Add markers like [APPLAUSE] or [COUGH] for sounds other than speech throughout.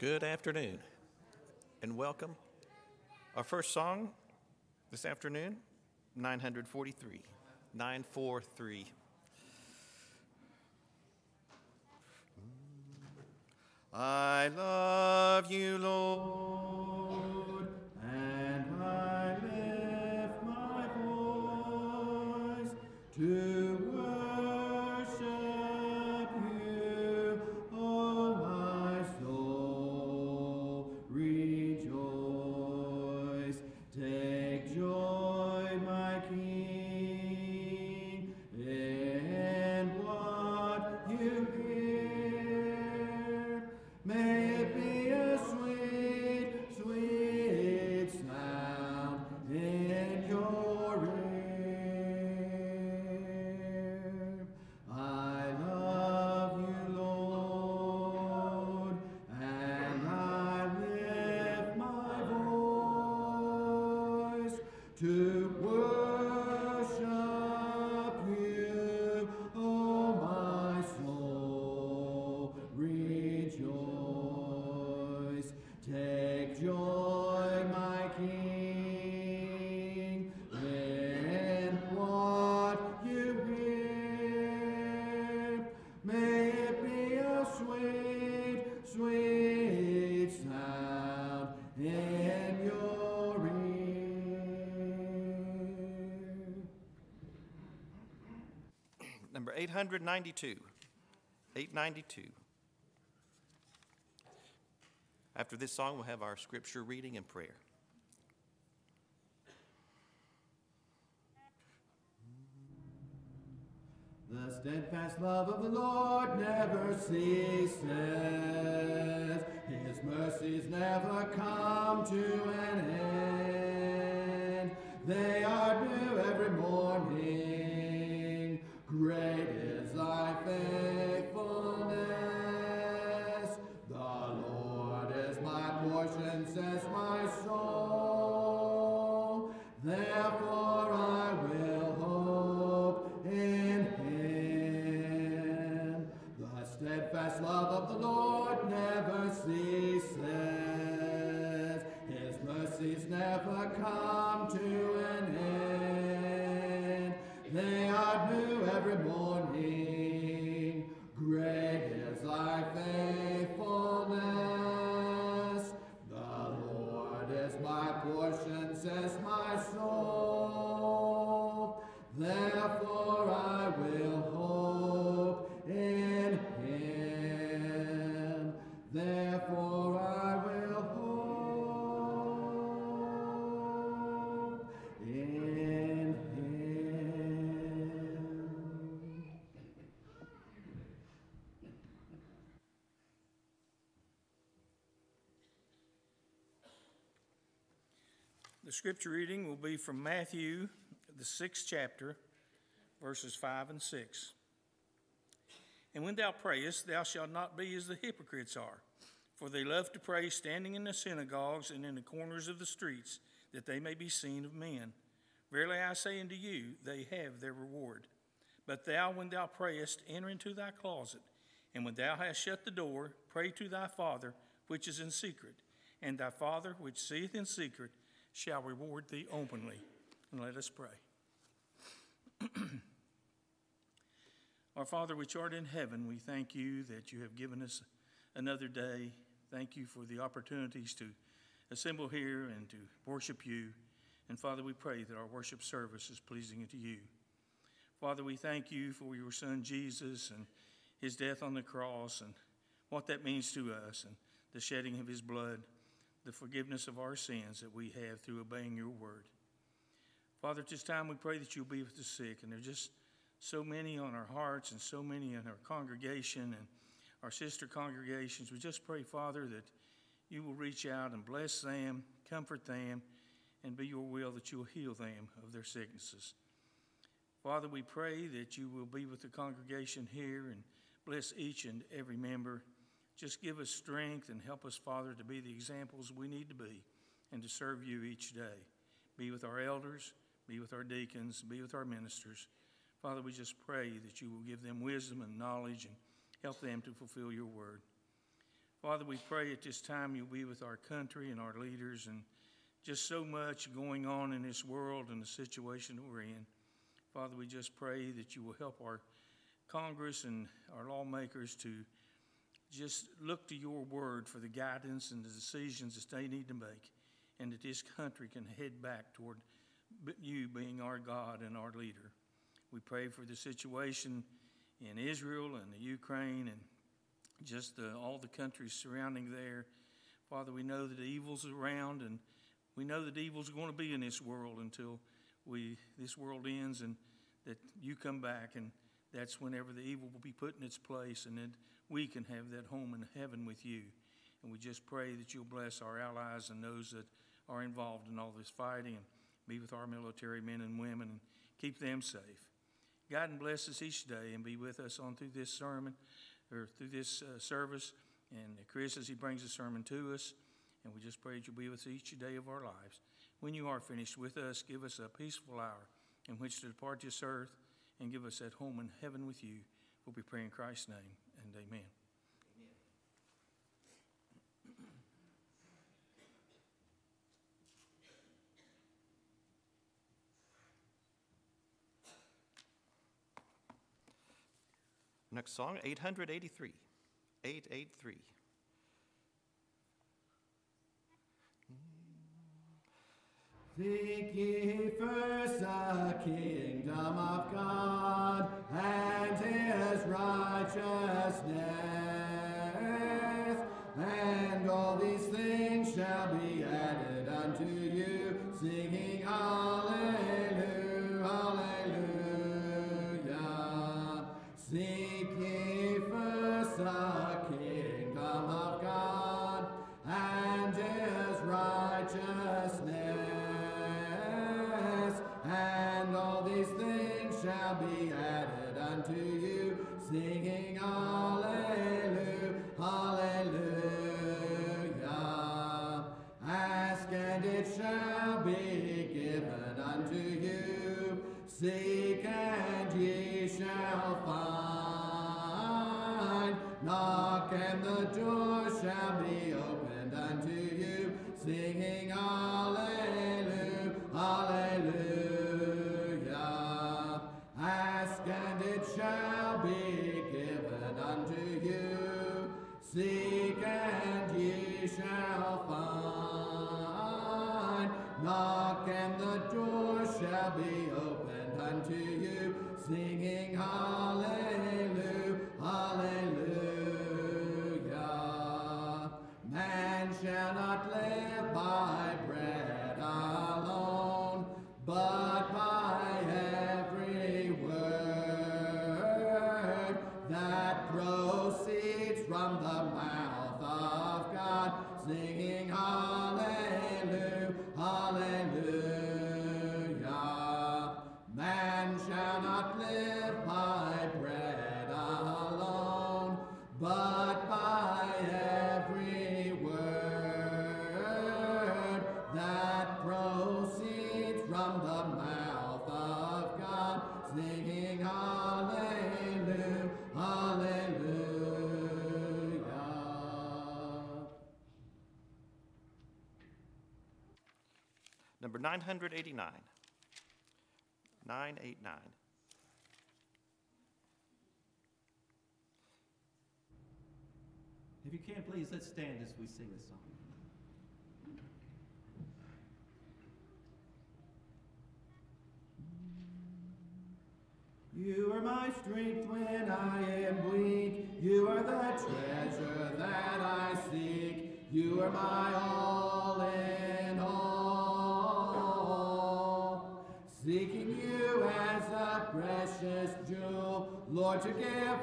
Good afternoon and welcome. Our first song this afternoon, 943. 943. I love you, Lord, and I lift my voice to Number 892. 892. After this song, we'll have our scripture reading and prayer. The steadfast love of the Lord never ceases. His mercies never come to an end. They are new every morning. Great The scripture reading will be from Matthew, the sixth chapter, verses five and six. And when thou prayest, thou shalt not be as the hypocrites are, for they love to pray standing in the synagogues and in the corners of the streets, that they may be seen of men. Verily I say unto you, they have their reward. But thou, when thou prayest, enter into thy closet, and when thou hast shut the door, pray to thy Father which is in secret, and thy Father which seeth in secret shall reward thee openly. And let us pray. [CLEARS THROAT] Our Father, which art in heaven, we thank you that you have given us another day. Thank you for the opportunities to assemble here and to worship you. And Father, we pray that our worship service is pleasing unto you. Father, we thank you for your Son Jesus and his death on the cross and what that means to us and the shedding of his blood, the forgiveness of our sins that we have through obeying your word. Father, at this time we pray that you'll be with the sick, and there are just so many on our hearts and so many in our congregation and our sister congregations. We just pray, Father, that you will reach out and bless them, comfort them, and be your will that you will heal them of their sicknesses. Father, we pray that you will be with the congregation here and bless each and every member. Just give us strength and help us, Father, to be the examples we need to be and to serve you each day. Be with our elders, be with our deacons, be with our ministers. Father, we just pray that you will give them wisdom and knowledge and help them to fulfill your word. Father, we pray at this time you'll be with our country and our leaders and just so much going on in this world and the situation that we're in. Father, we just pray that you will help our Congress and our lawmakers to just look to your word for the guidance and the decisions that they need to make, and that this country can head back toward you being our God and our leader. We pray for the situation in Israel and the Ukraine and just the, all the countries surrounding there. Father, we know that evil's around, and we know that evil's going to be in this world until we this world ends, and that you come back, and that's whenever the evil will be put in its place, and then we can have that home in heaven with you. And we just pray that you'll bless our allies and those that are involved in all this fighting, and be with our military men and women, and keep them safe. God and bless us each day, and be with us on through this sermon or through this uh, service. And Chris, as he brings the sermon to us, and we just pray that you'll be with us each day of our lives. When you are finished with us, give us a peaceful hour in which to depart this earth and give us that home in heaven with you. We'll be praying in Christ's name, and amen. Next song, 883. 883. Seek ye first the kingdom of God and his righteousness, 989. 989. If you can, please, let's stand as we sing this song. You are my strength when I am to give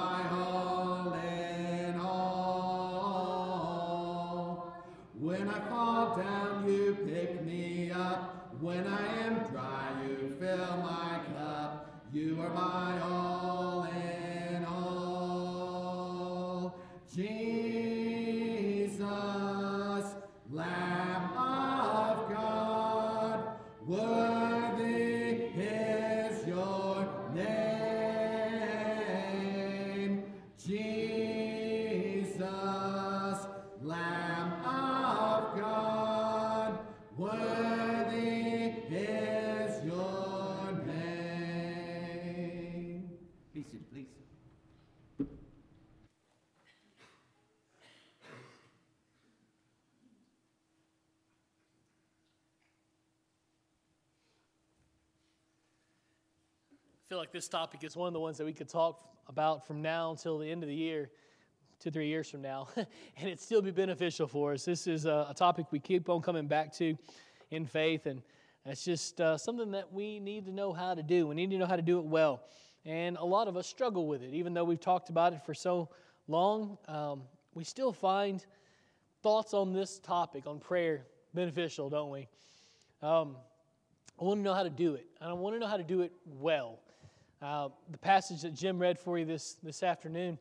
my all topic is one of the ones that we could talk about from now until the end of the year, two, three years from now, [LAUGHS] and it'd still be beneficial for us. This is a, a topic we keep on coming back to in faith, and it's just uh, something that we need to know how to do. We need to know how to do it well. And a lot of us struggle with it. Even though we've talked about it for so long, um, we still find thoughts on this topic, on prayer, beneficial, don't we? Um, I want to know how to do it, and I want to know how to do it well. Uh, the passage that Jim read for you this, this afternoon,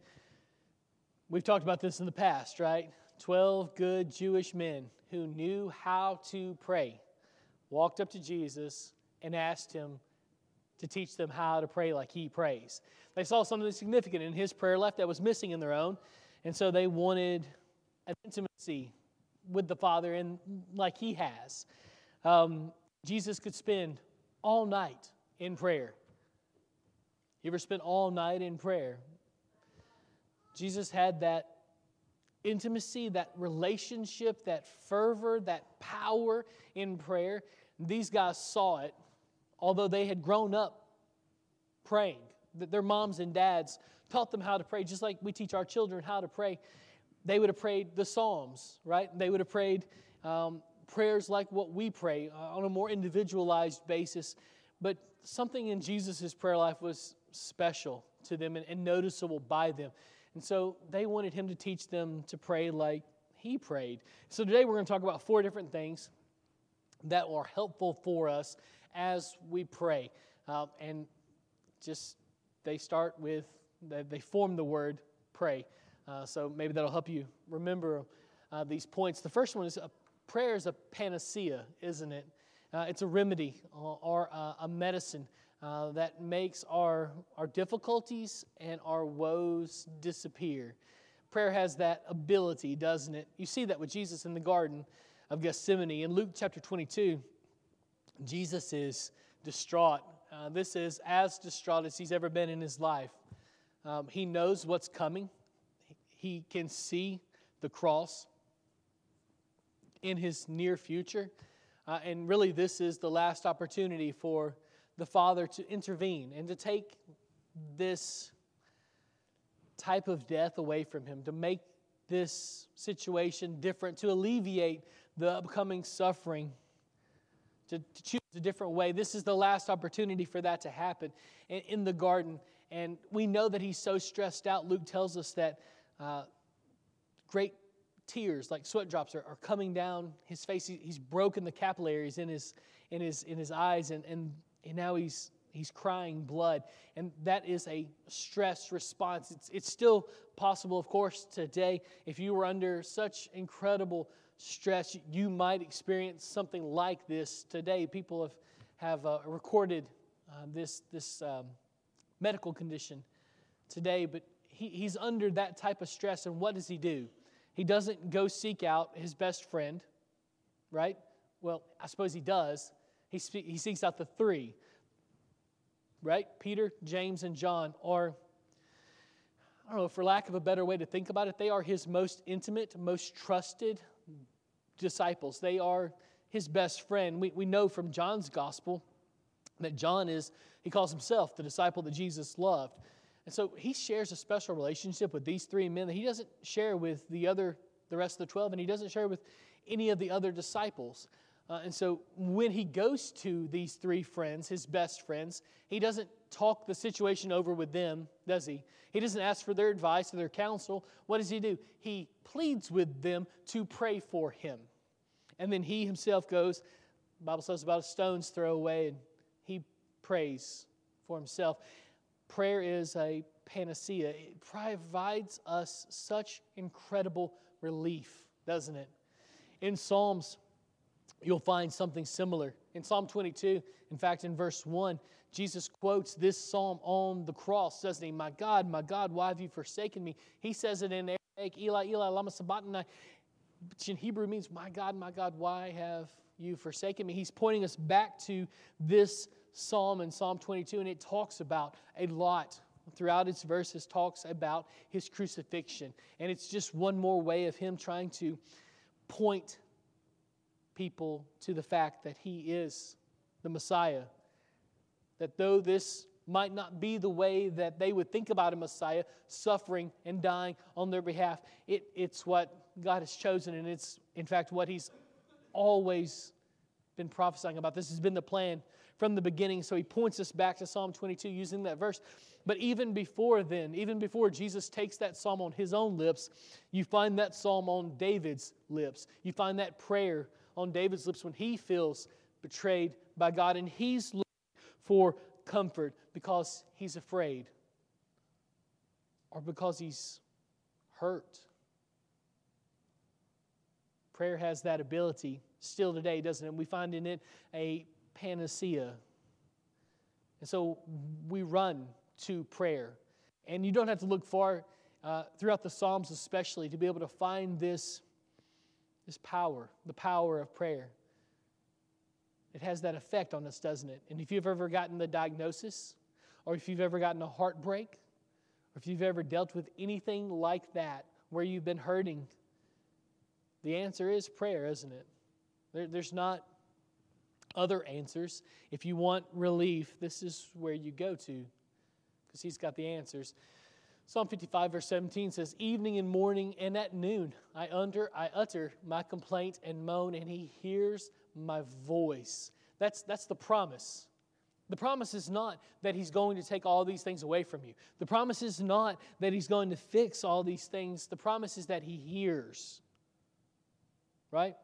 we've talked about this in the past, right? 12 good Jewish men who knew how to pray walked up to Jesus and asked him to teach them how to pray like he prays. They saw something significant in his prayer life that was missing in their own, and so they wanted an intimacy with the Father and like he has. Um, Jesus could spend all night in prayer. You ever spent all night in prayer? Jesus had that intimacy, that relationship, that fervor, that power in prayer. These guys saw it, although they had grown up praying. Their moms and dads taught them how to pray, just like we teach our children how to pray. They would have prayed the Psalms, right? They would have prayed um, prayers like what we pray uh, on a more individualized basis. But something in Jesus' prayer life was special to them and, and noticeable by them. And so they wanted him to teach them to pray like he prayed. So today we're going to talk about four different things that are helpful for us as we pray. Uh, and just they start with, they, form the word pray. Uh, so maybe that'll help you remember uh, these points. The first one is a prayer is a panacea, isn't it? Uh, it's a remedy or, or a medicine uh, that makes our, our difficulties and our woes disappear. Prayer has that ability, doesn't it? You see that with Jesus in the Garden of Gethsemane. In Luke chapter 22, Jesus is distraught. Uh, this is as distraught as he's ever been in his life. Um, he knows what's coming, he can see the cross in his near future. Uh, and really, this is the last opportunity for the Father to intervene and to take this type of death away from him, to make this situation different, to alleviate the upcoming suffering, to, to choose a different way. This is the last opportunity for that to happen in, the garden. And we know that he's so stressed out. Luke tells us that uh, great tears, like sweat drops, are, are coming down his face. He, he's broken the capillaries in his, in his, in his eyes, and, and, and now he's, he's crying blood. And that is a stress response. It's, it's still possible, of course, today. If you were under such incredible stress, you might experience something like this today. People have, have uh, recorded uh, this, this um, medical condition today, but he, he's under that type of stress, and what does he do? He doesn't go seek out his best friend, right? Well, I suppose he does. He, he seeks out the three, right? Peter, James, and John are, I don't know, for lack of a better way to think about it, they are his most intimate, most trusted disciples. They are his best friend. We, we know from John's gospel that John is, he calls himself the disciple that Jesus loved. And so he shares a special relationship with these three men that he doesn't share with the other, the rest of the 12, and he doesn't share with any of the other disciples. Uh, and so when he goes to these three friends, his best friends, he doesn't talk the situation over with them, does he? He doesn't ask for their advice or their counsel. What does he do? He pleads with them to pray for him. And then he himself goes, the Bible says about a stone's throw away, and he prays for himself. Prayer is a panacea. It provides us such incredible relief, doesn't it? In Psalms, you'll find something similar. In Psalm 22, in fact, in verse 1, Jesus quotes this psalm on the cross, doesn't he? My God, my God, why have you forsaken me? He says it in Aramaic, Eli, Eli, lama sabachthani, which in Hebrew means, My God, my God, why have you forsaken me? He's pointing us back to this psalm in Psalm 22, and it talks about a lot throughout its verses talks about his crucifixion. And it's just one more way of him trying to point people to the fact that he is the Messiah. That though this might not be the way that they would think about a Messiah suffering and dying on their behalf, it, it's what God has chosen, and it's in fact what he's always been prophesying about. This has been the plan from the beginning. So he points us back to Psalm 22 using that verse. But even before then, even before Jesus takes that psalm on his own lips, you find that psalm on David's lips. You find that prayer on David's lips when he feels betrayed by God and he's looking for comfort because he's afraid or because he's hurt. Prayer has that ability still today, doesn't it? We find in it a panacea. And so we run to prayer. And you don't have to look far uh, throughout the Psalms, especially, to be able to find this, this power, the power of prayer. It has that effect on us, doesn't it? And if you've ever gotten the diagnosis, or if you've ever gotten a heartbreak, or if you've ever dealt with anything like that where you've been hurting, the answer is prayer, isn't it? There, there's not other answers. If you want relief, this is where you go to because he's got the answers. Psalm 55, verse 17 says, Evening and morning and at noon I, under, I utter my complaint and moan, and he hears my voice. That's, that's the promise. The promise is not that he's going to take all these things away from you. The promise is not that he's going to fix all these things. The promise is that he hears. Right?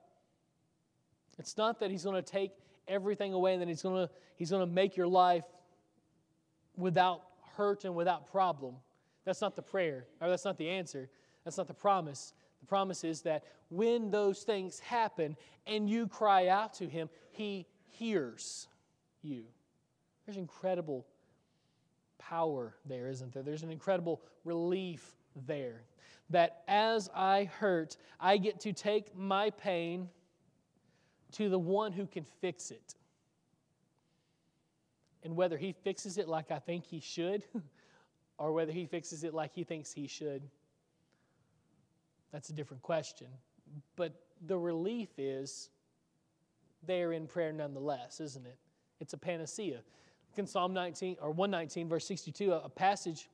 It's not that he's going to take everything away and then he's going to he's going to make your life without hurt and without problem. That's not the prayer, or that's not the answer. That's not the promise. The promise is that when those things happen and you cry out to him, he hears you. There's incredible power there, isn't there? There's an incredible relief there. That as I hurt, I get to take my pain to the one who can fix it. And whether he fixes it like I think he should, [LAUGHS] or whether he fixes it like he thinks he should, that's a different question. But the relief is they're in prayer nonetheless, isn't it? It's a panacea. Look in Psalm 19 or 119, verse 62, a, passage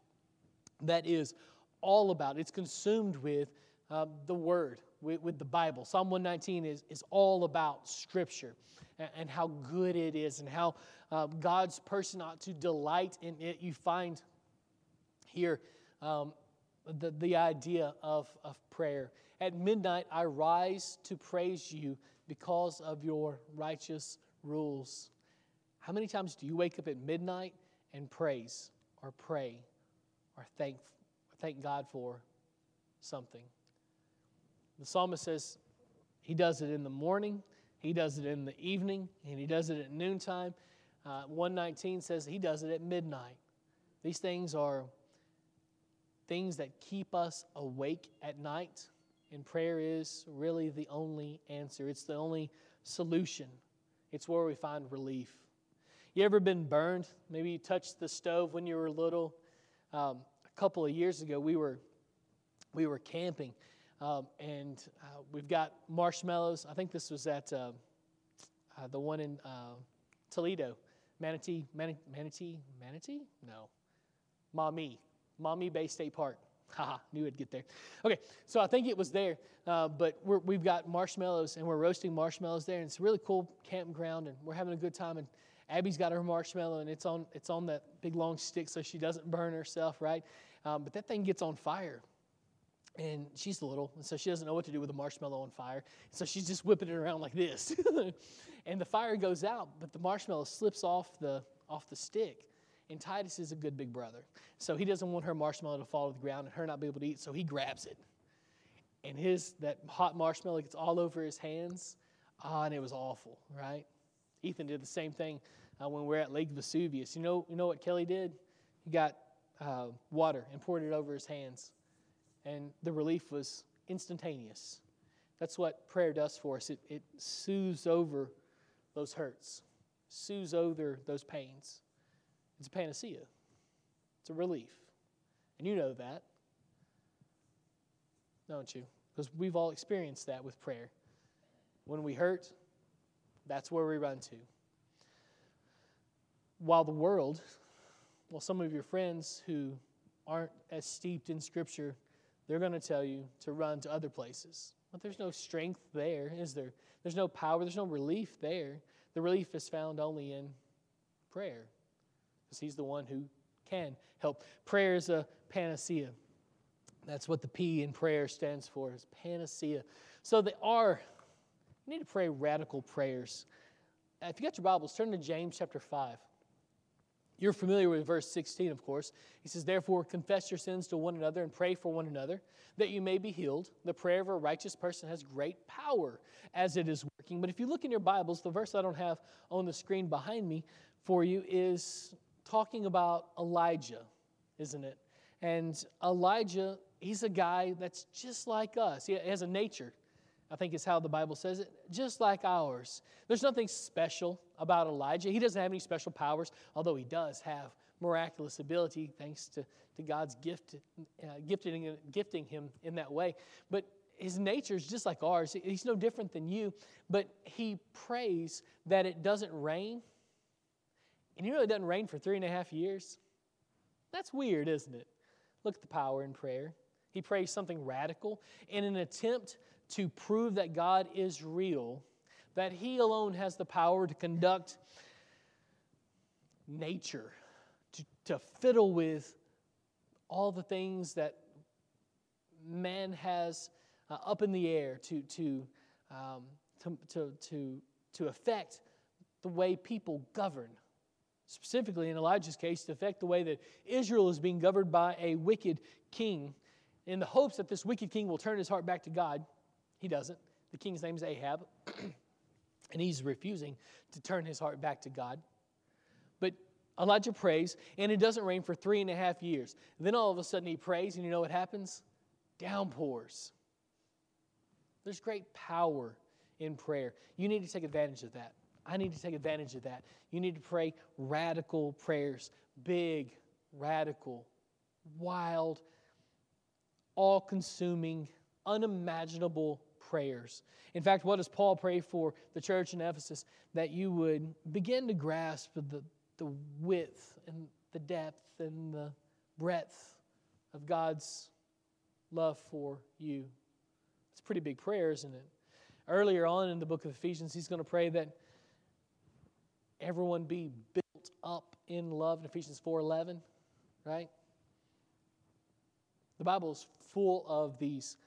that is all about, it's consumed with uh, the Word, with, with, the Bible. Psalm 119 is, is all about Scripture and, and how good it is and how uh, God's person ought to delight in it. You find here um, the, the idea of, of prayer. At midnight, I rise to praise you because of your righteous rules. How many times do you wake up at midnight and praise or pray or thank, thank God for something? The psalmist says he does it in the morning, he does it in the evening, and he does it at noontime. Uh, 119 says he does it at midnight. These things are things that keep us awake at night, and prayer is really the only answer. It's the only solution. It's where we find relief. You ever been burned? Maybe you touched the stove when you were little. Um, a couple of years ago, we were we were camping, um, and uh, we've got marshmallows. I think this was at uh, uh, the one in uh, Toledo. Manatee, Manatee, Manatee? No. Maumee, Maumee Bay State Park. [LAUGHS] Haha, knew it'd get there. Okay, so I think it was there, uh, but we have got marshmallows and we're roasting marshmallows there, and it's a really cool campground, and we're having a good time. And Abby's got her marshmallow, and it's on it's on that big long stick so she doesn't burn herself, right? Um, but that thing gets on fire, and she's little, and so she doesn't know what to do with a marshmallow on fire. So she's just whipping it around like this, [LAUGHS] and the fire goes out, but the marshmallow slips off the off the stick and Titus is a good big brother. So he doesn't want her marshmallow to fall to the ground and her not be able to eat, so he grabs it. And his that hot marshmallow gets all over his hands. Ah, and it was awful, right? Ethan did the same thing uh, when we were at Lake Vesuvius. You know, you know what Kelly did? He got uh, water and poured it over his hands, and the relief was instantaneous. That's what prayer does for us. It, it soothes over those hurts, soothes over those pains. It's a panacea, it's a relief. And you know that, don't you? Because we've all experienced that with prayer. When we hurt, that's where we run to. While the world, well, some of your friends who aren't as steeped in Scripture, they're going to tell you to run to other places. But there's no strength there, is there? There's no power, there's no relief there. The relief is found only in prayer because He's the one who can help. Prayer is a panacea. That's what the P in prayer stands for, is panacea. So they are, you need to pray radical prayers. If you got your Bibles, turn to James chapter 5. You're familiar with verse 16, of course. He says, Therefore, confess your sins to one another and pray for one another, that you may be healed. The prayer of a righteous person has great power as it is working. But if you look in your Bibles, the verse I don't have on the screen behind me for you is talking about Elijah, isn't it? And Elijah, he's a guy that's just like us. He has a nature, I think is how the Bible says it, just like ours. There's nothing special about Elijah. He doesn't have any special powers, although he does have miraculous ability thanks to, to God's gift, uh, gifting, gifting him in that way. But his nature is just like ours. He's no different than you, but he prays that it doesn't rain and you really doesn't rain for three and a half years? That's weird, isn't it? Look at the power in prayer. He prays something radical in an attempt to prove that God is real, that He alone has the power to conduct nature, to, to fiddle with all the things that man has uh, up in the air to, to, um, to, to, to, to affect the way people govern specifically in Elijah's case, to affect the way that Israel is being governed by a wicked king in the hopes that this wicked king will turn his heart back to God. He doesn't. The king's name is Ahab, [CLEARS THROAT] and he's refusing to turn his heart back to God. But Elijah prays, and it doesn't rain for three and a half years. Then all of a sudden he prays, and you know what happens? Downpours. There's great power in prayer. You need to take advantage of that. I need to take advantage of that. You need to pray radical prayers, big, radical, wild, all consuming, unimaginable prayers. In fact, what does Paul pray for the church in Ephesus? That you would begin to grasp the, the width and the depth and the breadth of God's love for you. It's a pretty big prayer, isn't it? Earlier on in the book of Ephesians, he's going to pray that everyone be built up in love in Ephesians 4:11, right? The Bible is full of these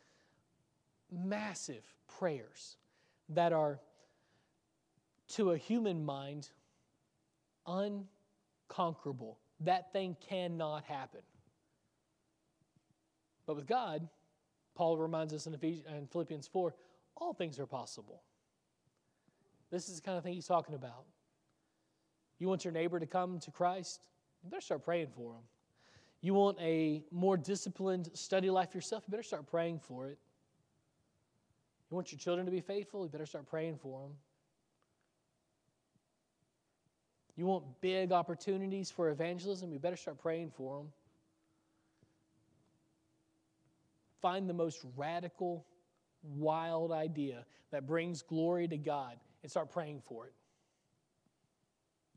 massive prayers that are to a human mind unconquerable. That thing cannot happen. But with God, Paul reminds us in, Ephesians, in Philippians 4, all things are possible. This is the kind of thing he's talking about. You want your neighbor to come to Christ? You better start praying for them. You want a more disciplined study life yourself? You better start praying for it. You want your children to be faithful? You better start praying for them. You want big opportunities for evangelism? You better start praying for them. Find the most radical, wild idea that brings glory to God and start praying for it.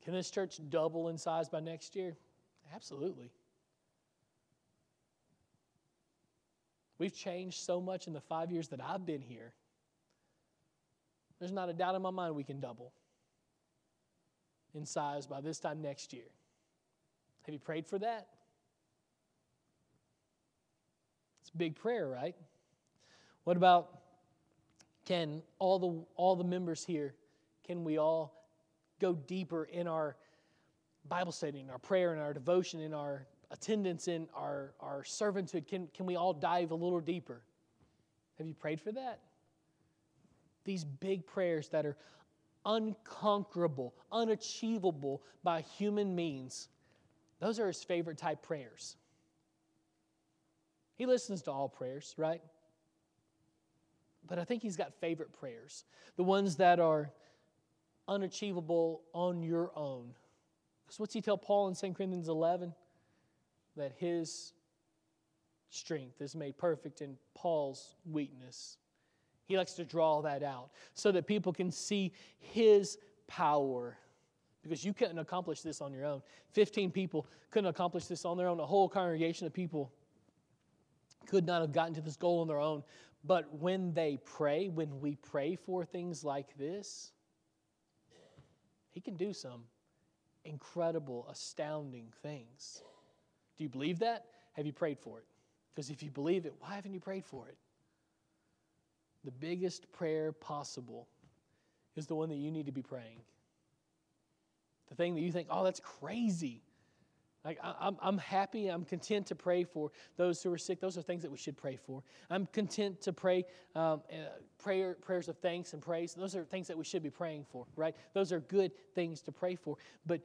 Can this church double in size by next year? Absolutely. We've changed so much in the five years that I've been here. There's not a doubt in my mind we can double in size by this time next year. Have you prayed for that? It's a big prayer, right? What about can all the all the members here can we all go deeper in our Bible study, in our prayer, in our devotion, in our attendance, in our, our servanthood? Can, can we all dive a little deeper? Have you prayed for that? These big prayers that are unconquerable, unachievable by human means, those are his favorite type prayers. He listens to all prayers, right? But I think he's got favorite prayers, the ones that are unachievable on your own. Because what's he tell Paul in 2 Corinthians 11? That his strength is made perfect in Paul's weakness. He likes to draw that out so that people can see his power. Because you couldn't accomplish this on your own. 15 people couldn't accomplish this on their own. A whole congregation of people could not have gotten to this goal on their own. But when they pray, when we pray for things like this, He can do some incredible, astounding things. Do you believe that? Have you prayed for it? Because if you believe it, why haven't you prayed for it? The biggest prayer possible is the one that you need to be praying. The thing that you think, oh, that's crazy. Like, I'm, I'm happy, I'm content to pray for those who are sick. Those are things that we should pray for. I'm content to pray um, uh, prayer, prayers of thanks and praise. Those are things that we should be praying for, right? Those are good things to pray for. But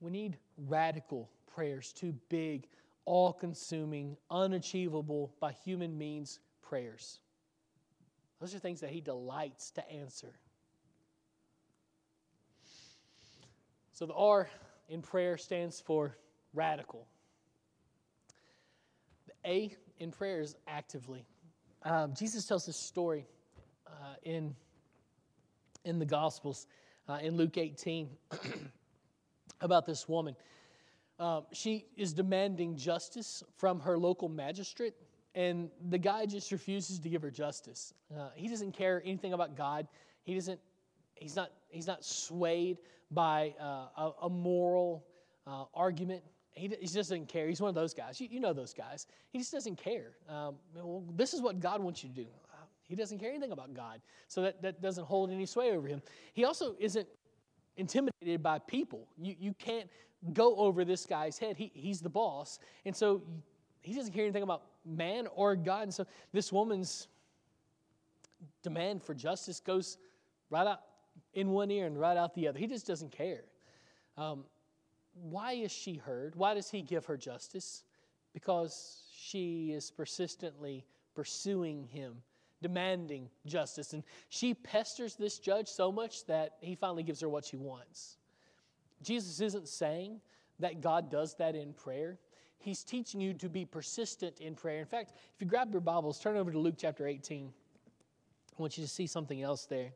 we need radical prayers, too big, all consuming, unachievable by human means prayers. Those are things that He delights to answer. So the R in prayer stands for radical. A in prayer is actively. Um, Jesus tells this story uh, in, in the Gospels, uh, in Luke 18, [CLEARS THROAT] about this woman. Um, she is demanding justice from her local magistrate, and the guy just refuses to give her justice. Uh, he doesn't care anything about God. He doesn't. He's not. He's not swayed by uh, a, a, moral uh, argument. He, he, just doesn't care. He's one of those guys. You, you know those guys. He just doesn't care. Um, well, this is what God wants you to do. Uh, he doesn't care anything about God. So that, that doesn't hold any sway over him. He also isn't intimidated by people. You, you can't go over this guy's head. He, he's the boss. And so he doesn't care anything about man or God. And so this woman's demand for justice goes right out in one ear and right out the other. He just doesn't care. Um, why is she heard? Why does he give her justice? Because she is persistently pursuing him, demanding justice. And she pesters this judge so much that he finally gives her what she wants. Jesus isn't saying that God does that in prayer. He's teaching you to be persistent in prayer. In fact, if you grab your Bibles, turn over to Luke chapter 18. I want you to see something else there.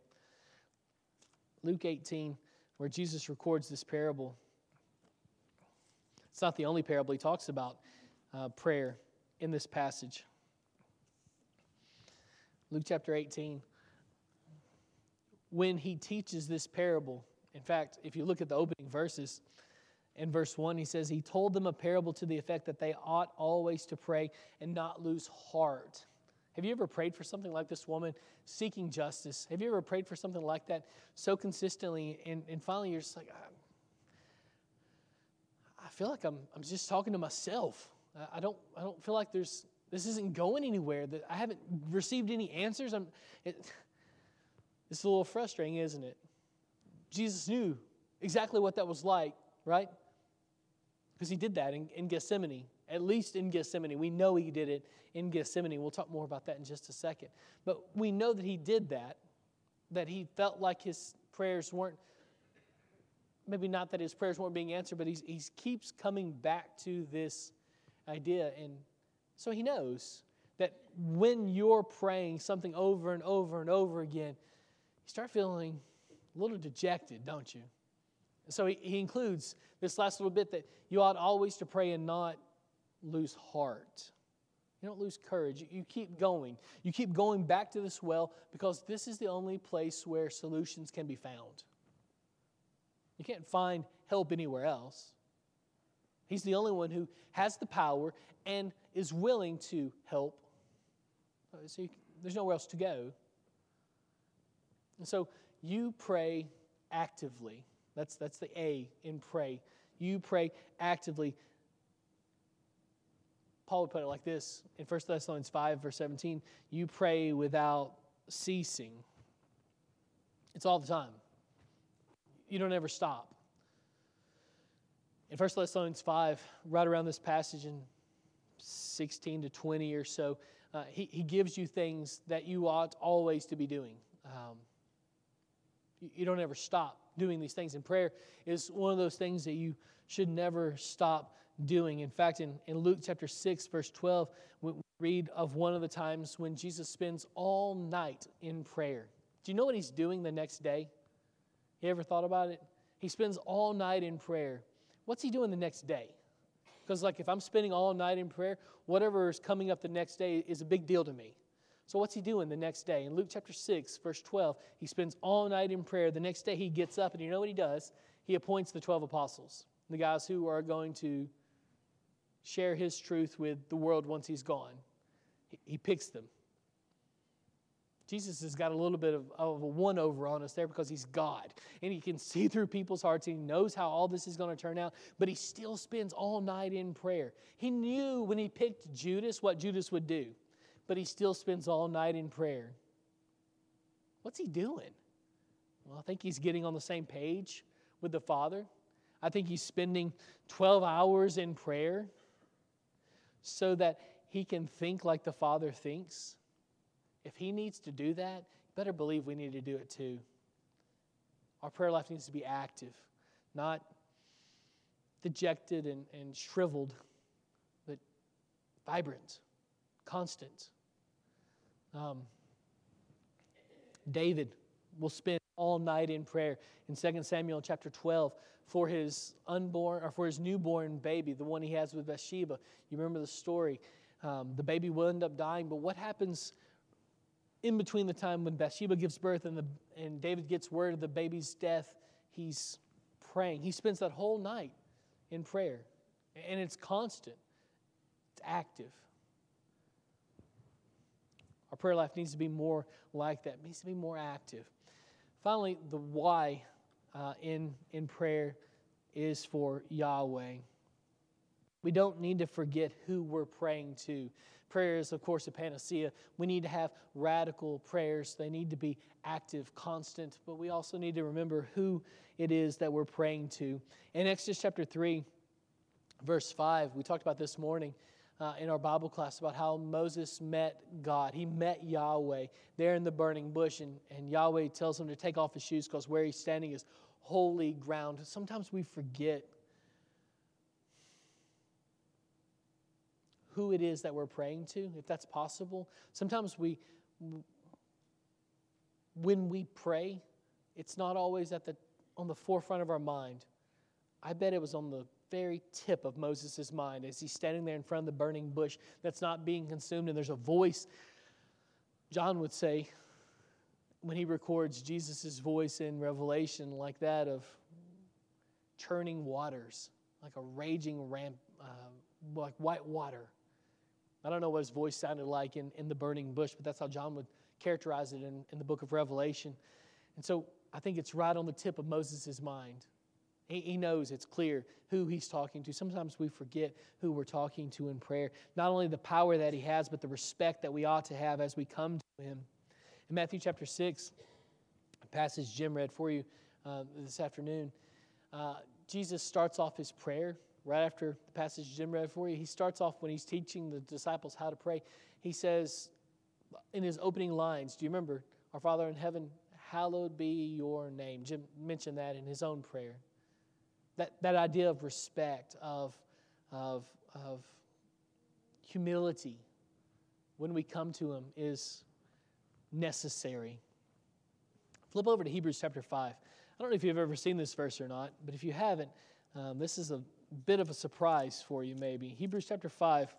Luke 18, where Jesus records this parable. It's not the only parable he talks about uh, prayer in this passage. Luke chapter 18. When he teaches this parable, in fact, if you look at the opening verses, in verse 1, he says, He told them a parable to the effect that they ought always to pray and not lose heart. Have you ever prayed for something like this woman seeking justice? Have you ever prayed for something like that so consistently and, and finally you're just like, I feel like I'm, I'm just talking to myself. I don't, I don't feel like there's, this isn't going anywhere. That I haven't received any answers. I'm, it, [SIGHS] it's a little frustrating, isn't it? Jesus knew exactly what that was like, right? Because he did that in, in Gethsemane, at least in Gethsemane. We know he did it in Gethsemane. We'll talk more about that in just a second. But we know that he did that, that he felt like his prayers weren't maybe not that his prayers weren't being answered, but he keeps coming back to this idea. And so he knows that when you're praying something over and over and over again, you start feeling a little dejected, don't you? So he, he includes this last little bit that you ought always to pray and not lose heart. You don't lose courage. You keep going. You keep going back to this well because this is the only place where solutions can be found. You can't find help anywhere else. He's the only one who has the power and is willing to help. Uh, so you, there's nowhere else to go. And so you pray actively. That's, that's the A in pray. You pray actively. Paul would put it like this in 1 Thessalonians 5, verse 17 you pray without ceasing. It's all the time. You don't ever stop. In 1 Thessalonians 5, right around this passage in 16 to 20 or so, uh, he, he gives you things that you ought always to be doing. Um, you, you don't ever stop doing these things. And prayer is one of those things that you should never stop doing. In fact, in, in Luke chapter 6, verse 12, we read of one of the times when Jesus spends all night in prayer. Do you know what he's doing the next day? You ever thought about it? He spends all night in prayer. What's he doing the next day? Because, like, if I'm spending all night in prayer, whatever is coming up the next day is a big deal to me. So, what's he doing the next day? In Luke chapter 6, verse 12, he spends all night in prayer. The next day, he gets up, and you know what he does? He appoints the 12 apostles, the guys who are going to share his truth with the world once he's gone. He picks them. Jesus has got a little bit of, of a one over on us there because he's God. And he can see through people's hearts. And he knows how all this is going to turn out. But he still spends all night in prayer. He knew when he picked Judas what Judas would do. But he still spends all night in prayer. What's he doing? Well, I think he's getting on the same page with the Father. I think he's spending 12 hours in prayer so that he can think like the Father thinks if He needs to do that, better believe we need to do it too. Our prayer life needs to be active, not dejected and, and shriveled, but vibrant, constant. Um, David will spend all night in prayer in 2 Samuel chapter 12 for his unborn or for his newborn baby, the one he has with Bathsheba. You remember the story. Um, the baby will end up dying, but what happens in between the time when Bathsheba gives birth and, the, and David gets word of the baby's death, he's praying. He spends that whole night in prayer. And it's constant, it's active. Our prayer life needs to be more like that, it needs to be more active. Finally, the why uh, in, in prayer is for Yahweh. We don't need to forget who we're praying to. Prayer is, of course, a panacea. We need to have radical prayers. They need to be active, constant, but we also need to remember who it is that we're praying to. In Exodus chapter 3, verse 5, we talked about this morning uh, in our Bible class about how Moses met God. He met Yahweh there in the burning bush, and, and Yahweh tells him to take off his shoes because where he's standing is holy ground. Sometimes we forget who it is that we're praying to, if that's possible. Sometimes we, when we pray, it's not always at the, on the forefront of our mind. I bet it was on the very tip of Moses' mind as he's standing there in front of the burning bush that's not being consumed, and there's a voice. John would say, when he records Jesus' voice in Revelation, like that of churning waters, like a raging ramp, uh, like white water. I don't know what his voice sounded like in, in the burning bush, but that's how John would characterize it in, in the book of Revelation. And so I think it's right on the tip of Moses' mind. He, he knows it's clear who he's talking to. Sometimes we forget who we're talking to in prayer. Not only the power that he has, but the respect that we ought to have as we come to him. In Matthew chapter 6, a passage Jim read for you uh, this afternoon, uh, Jesus starts off his prayer right after the passage Jim read for you, he starts off when he's teaching the disciples how to pray. He says in his opening lines, Do you remember, Our Father in heaven, hallowed be your name? Jim mentioned that in his own prayer. That, that idea of respect, of, of, of humility when we come to him is necessary. Flip over to Hebrews chapter 5. I don't know if you've ever seen this verse or not, but if you haven't, um, this is a bit of a surprise for you, maybe. Hebrews chapter 5,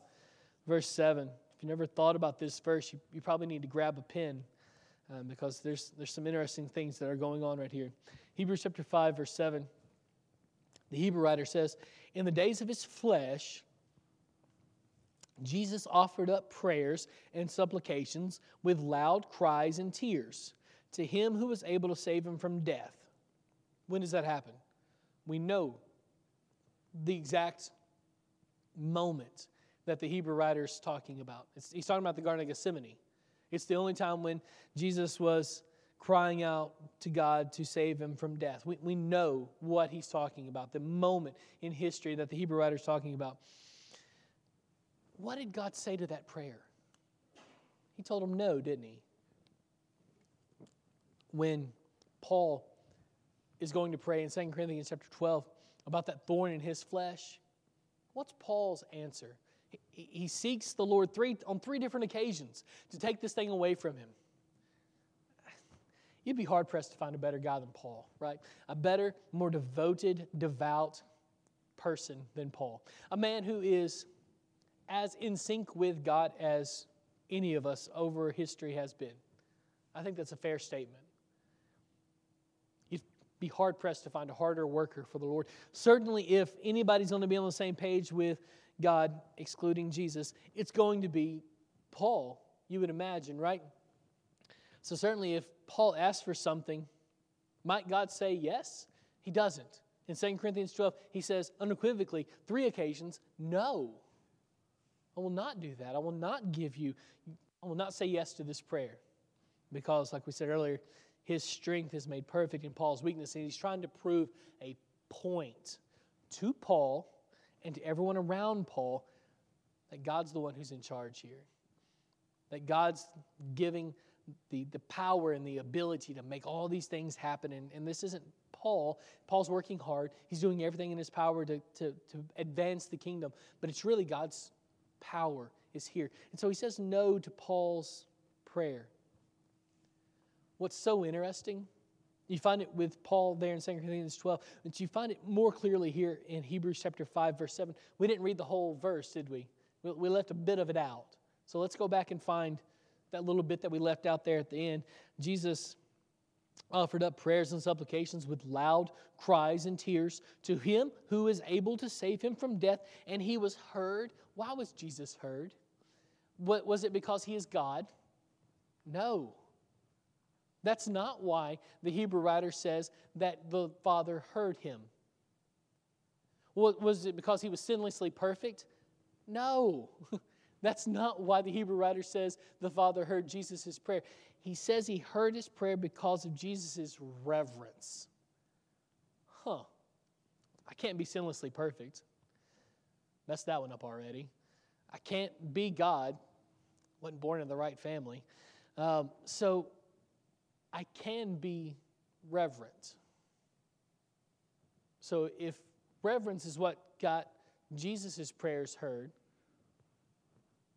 verse 7. If you never thought about this verse, you, you probably need to grab a pen um, because there's, there's some interesting things that are going on right here. Hebrews chapter 5, verse 7. The Hebrew writer says, In the days of his flesh, Jesus offered up prayers and supplications with loud cries and tears to him who was able to save him from death. When does that happen? We know the exact moment that the Hebrew writer is talking about. It's, he's talking about the Garden of Gethsemane. It's the only time when Jesus was crying out to God to save him from death. We, we know what he's talking about, the moment in history that the Hebrew writer is talking about. What did God say to that prayer? He told him no, didn't he? When Paul is going to pray in 2 Corinthians chapter 12 about that thorn in his flesh, what's Paul's answer? He, he seeks the Lord three, on three different occasions to take this thing away from him. You'd be hard pressed to find a better guy than Paul, right? A better, more devoted, devout person than Paul. A man who is as in sync with God as any of us over history has been. I think that's a fair statement. Be hard pressed to find a harder worker for the Lord. Certainly, if anybody's going to be on the same page with God, excluding Jesus, it's going to be Paul, you would imagine, right? So, certainly, if Paul asks for something, might God say yes? He doesn't. In 2 Corinthians 12, he says unequivocally, three occasions, no. I will not do that. I will not give you, I will not say yes to this prayer. Because, like we said earlier, his strength is made perfect in Paul's weakness. And he's trying to prove a point to Paul and to everyone around Paul that God's the one who's in charge here. That God's giving the, the power and the ability to make all these things happen. And, and this isn't Paul. Paul's working hard, he's doing everything in his power to, to, to advance the kingdom. But it's really God's power is here. And so he says no to Paul's prayer. What's so interesting, you find it with Paul there in 2 Corinthians 12, but you find it more clearly here in Hebrews chapter 5, verse 7. We didn't read the whole verse, did we? We left a bit of it out. So let's go back and find that little bit that we left out there at the end. Jesus offered up prayers and supplications with loud cries and tears to him who is able to save him from death, and he was heard. Why was Jesus heard? What, was it because he is God? No. That's not why the Hebrew writer says that the Father heard him. Was it because he was sinlessly perfect? No. [LAUGHS] That's not why the Hebrew writer says the Father heard Jesus' prayer. He says he heard his prayer because of Jesus' reverence. Huh. I can't be sinlessly perfect. Messed that one up already. I can't be God. Wasn't born in the right family. Um, so I can be reverent. So if reverence is what got Jesus' prayers heard,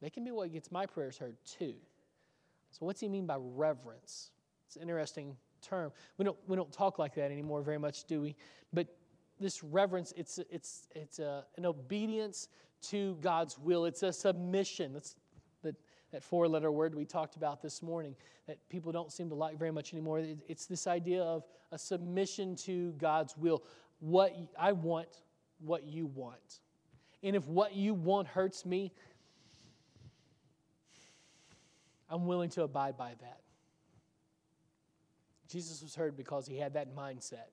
they can be what gets my prayers heard too. So, what's he mean by reverence? It's an interesting term. We don't, we don't talk like that anymore very much, do we? But this reverence, it's, it's, it's a, an obedience to God's will, it's a submission. That's that, four letter word we talked about this morning that people don't seem to like very much anymore. It's this idea of a submission to God's will. What I want, what you want. And if what you want hurts me, I'm willing to abide by that. Jesus was heard because he had that mindset.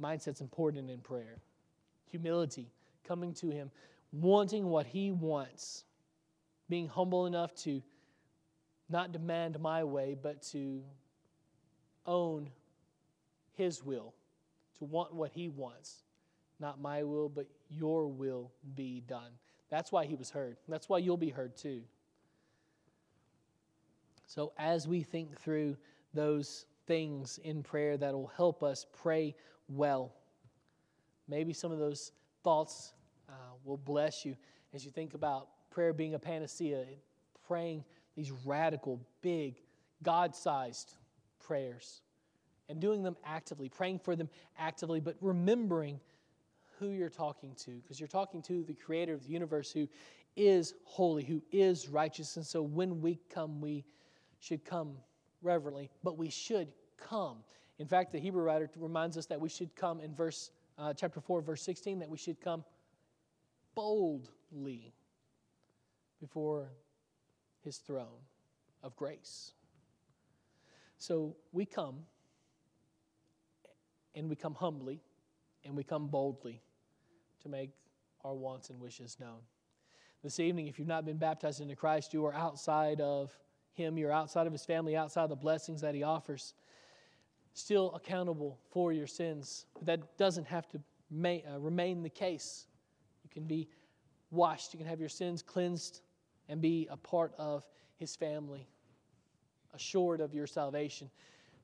Mindset's important in prayer. Humility, coming to him, wanting what he wants, being humble enough to not demand my way, but to own his will, to want what he wants. Not my will, but your will be done. That's why he was heard. That's why you'll be heard too. So, as we think through those things in prayer that will help us pray well, maybe some of those thoughts uh, will bless you as you think about prayer being a panacea, praying these radical, big, God sized prayers and doing them actively, praying for them actively, but remembering who you're talking to because you're talking to the creator of the universe who is holy, who is righteous. And so when we come, we should come reverently, but we should come. In fact, the Hebrew writer reminds us that we should come in verse uh, chapter 4, verse 16, that we should come boldly before his throne of grace. So we come and we come humbly and we come boldly to make our wants and wishes known. This evening, if you've not been baptized into Christ, you are outside of Him, you're outside of His family, outside of the blessings that He offers, still accountable for your sins. But that doesn't have to uh, remain the case. You can be washed, you can have your sins cleansed, and be a part of His family, assured of your salvation.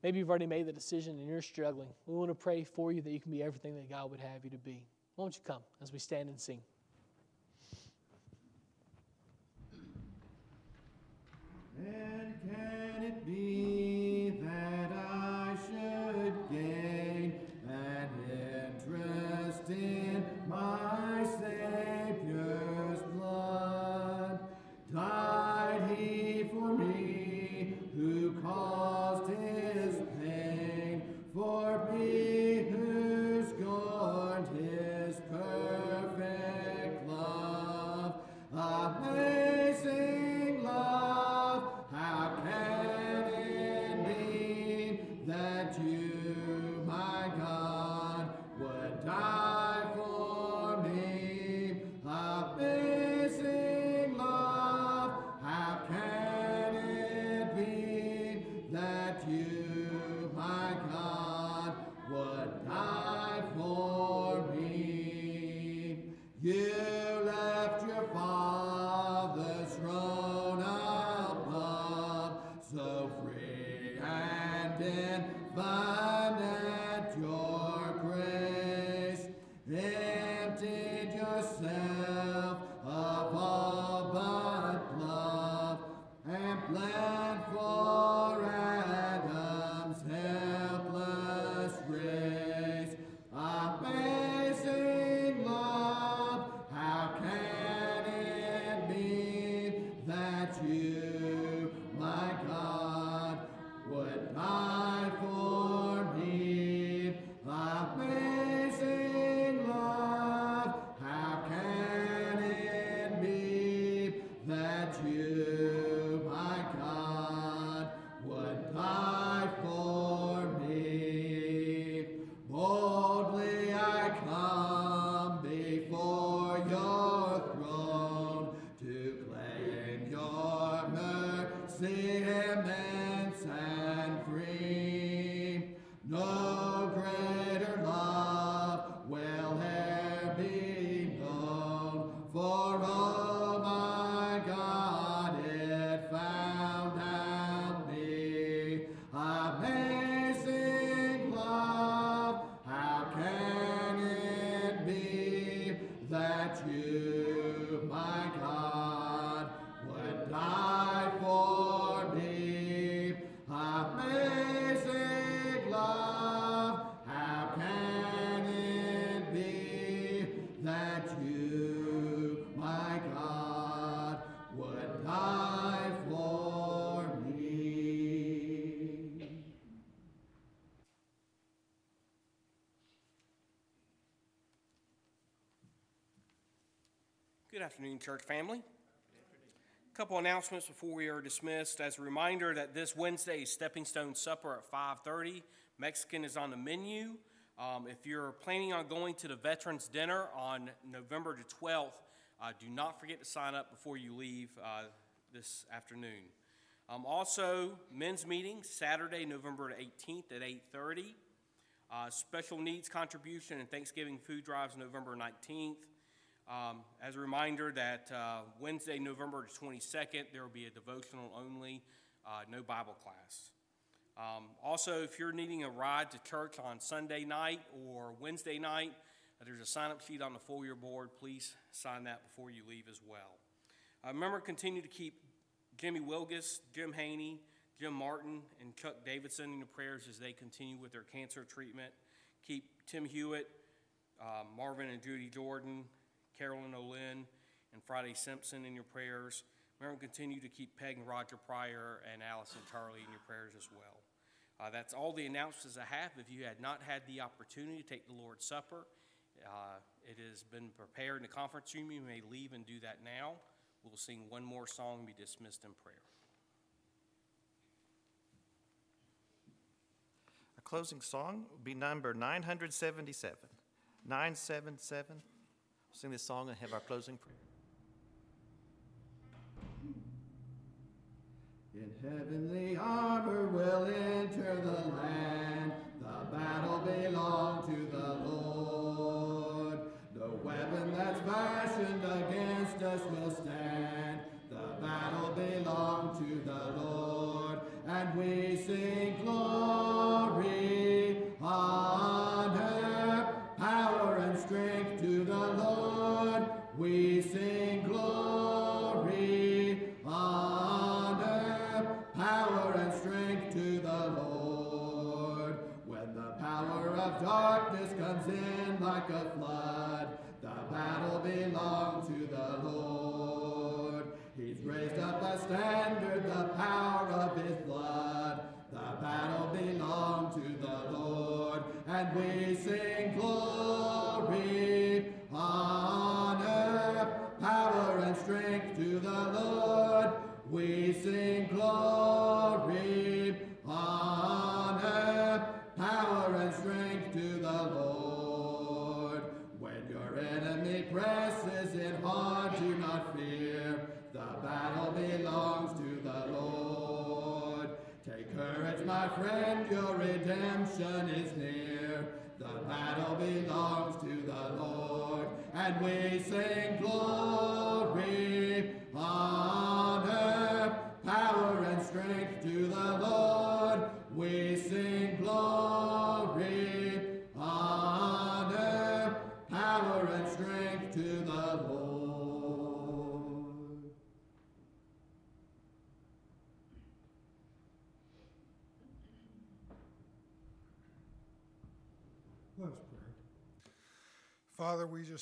Maybe you've already made the decision and you're struggling. We want to pray for you that you can be everything that God would have you to be. Won't you come as we stand and sing? And can it be afternoon, church family. A couple announcements before we are dismissed. As a reminder that this Wednesday is Stepping Stone Supper at 5:30. Mexican is on the menu. Um, if you're planning on going to the Veterans Dinner on November the 12th, uh, do not forget to sign up before you leave uh, this afternoon. Um, also, men's meeting Saturday, November the 18th at 8:30. Uh, special needs contribution and Thanksgiving food drives November 19th. Um, as a reminder that uh, Wednesday, November 22nd, there will be a devotional only, uh, no Bible class. Um, also, if you're needing a ride to church on Sunday night or Wednesday night, uh, there's a sign up sheet on the foyer board. Please sign that before you leave as well. Uh, remember, continue to keep Jimmy Wilgus, Jim Haney, Jim Martin, and Chuck Davidson in your prayers as they continue with their cancer treatment. Keep Tim Hewitt, uh, Marvin and Judy Jordan, Carolyn Olin, and Friday Simpson in your prayers. Remember, continue to keep Peg and Roger Pryor and Allison Charlie in your prayers as well. Uh, that's all the announcements I have. If you had not had the opportunity to take the Lord's Supper, uh, it has been prepared in the conference room. You may leave and do that now. We'll sing one more song and be dismissed in prayer. Our closing song will be number 977. 977. We'll sing this song and have our closing prayer. In heavenly armor will enter the land. The battle belong to the Lord. The weapon that's fashioned against us will stand. The battle belong to the Lord. And we sing glory, in like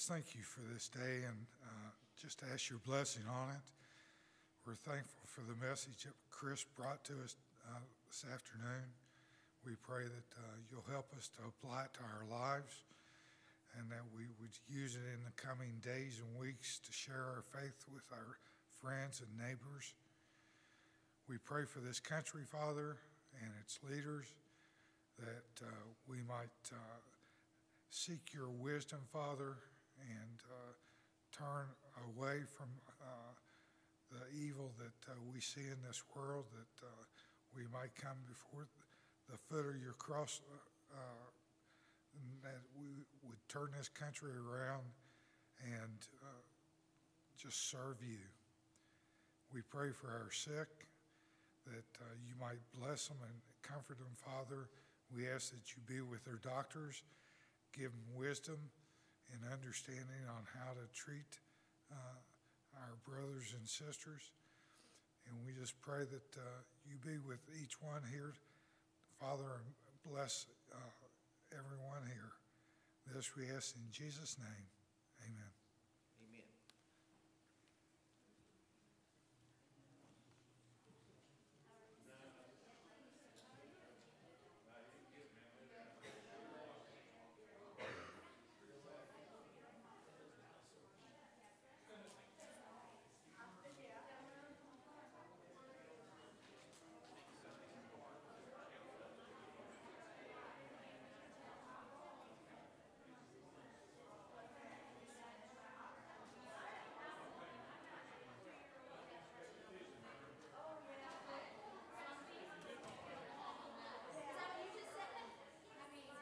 thank you for this day and uh, just ask your blessing on it. We're thankful for the message that Chris brought to us uh, this afternoon. We pray that uh, you'll help us to apply it to our lives and that we would use it in the coming days and weeks to share our faith with our friends and neighbors. We pray for this country, Father, and its leaders, that uh, we might uh, seek your wisdom, Father, and uh, turn away from uh, the evil that uh, we see in this world, that we might come before the foot of your cross, that we would turn this country around and just serve you. We pray for our sick, that uh, you might bless them and comfort them, Father. We ask that you be with their doctors, give them wisdom and understanding on how to treat uh, our brothers and sisters. And we just pray that uh, you be with each one here, Father, bless uh, everyone here. This we ask in Jesus' name. Amen.